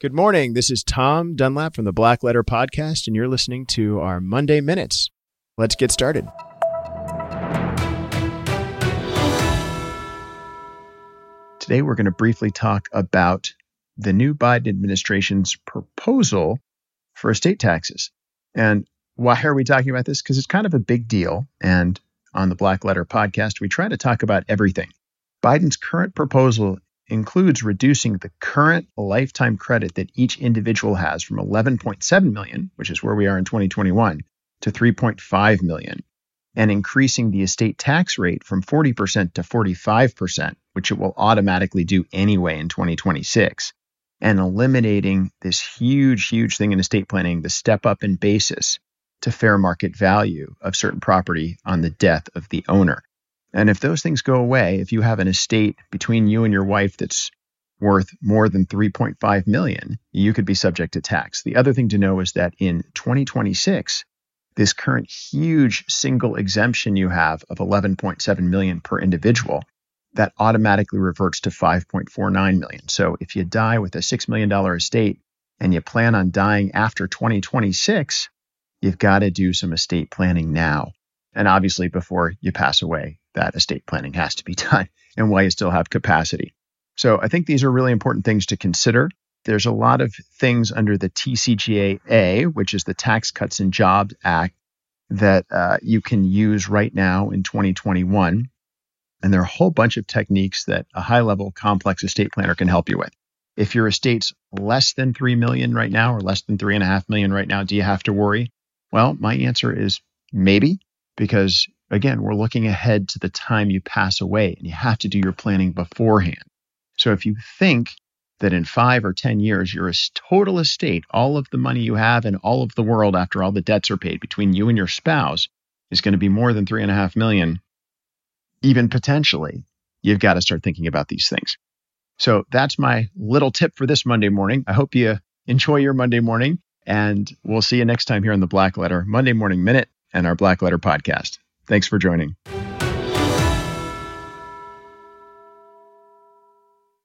Good morning. This is Tom Dunlap from the Black Letter Podcast, and you're listening to our Monday Minutes. Let's get started. Today, we're going to briefly talk about the new Biden administration's proposal for estate taxes. And why are we talking about this? Because it's kind of a big deal. And on the Black Letter podcast, we try to talk about everything. Biden's current proposal includes reducing the current lifetime credit that each individual has from 11.7 million, which is where we are in 2021, to 3.5 million, and increasing the estate tax rate from 40% to 45%, which it will automatically do anyway in 2026, and eliminating this huge, huge thing in estate planning, the step up in basis to fair market value of certain property on the death of the owner. And if those things go away, if you have an estate between you and your wife that's worth more than 3.5 million, you could be subject to tax. The other thing to know is that in 2026, this current huge single exemption you have of 11.7 million per individual, that automatically reverts to 5.49 million. So if you die with a $6 million estate and you plan on dying after 2026, you've got to do some estate planning now. And obviously, before you pass away, that estate planning has to be done and why you still have capacity. So I think these are really important things to consider. There's a lot of things under the TCJA, which is the Tax Cuts and Jobs Act, that uh, you can use right now in 2021. And there are a whole bunch of techniques that a high level complex estate planner can help you with. If your estate's less than 3 million right now or less than 3.5 million right now, do you have to worry? Well, my answer is maybe, because again, we're looking ahead to the time you pass away and you have to do your planning beforehand. So if you think that in five or 10 years, your total estate, all of the money you have in all of the world after all the debts are paid between you and your spouse is going to be more than three and a half million, even potentially, you've got to start thinking about these things. So that's my little tip for this Monday morning. I hope you enjoy your Monday morning, and we'll see you next time here on the Black Letter Monday Morning Minute and our Black Letter podcast. Thanks for joining.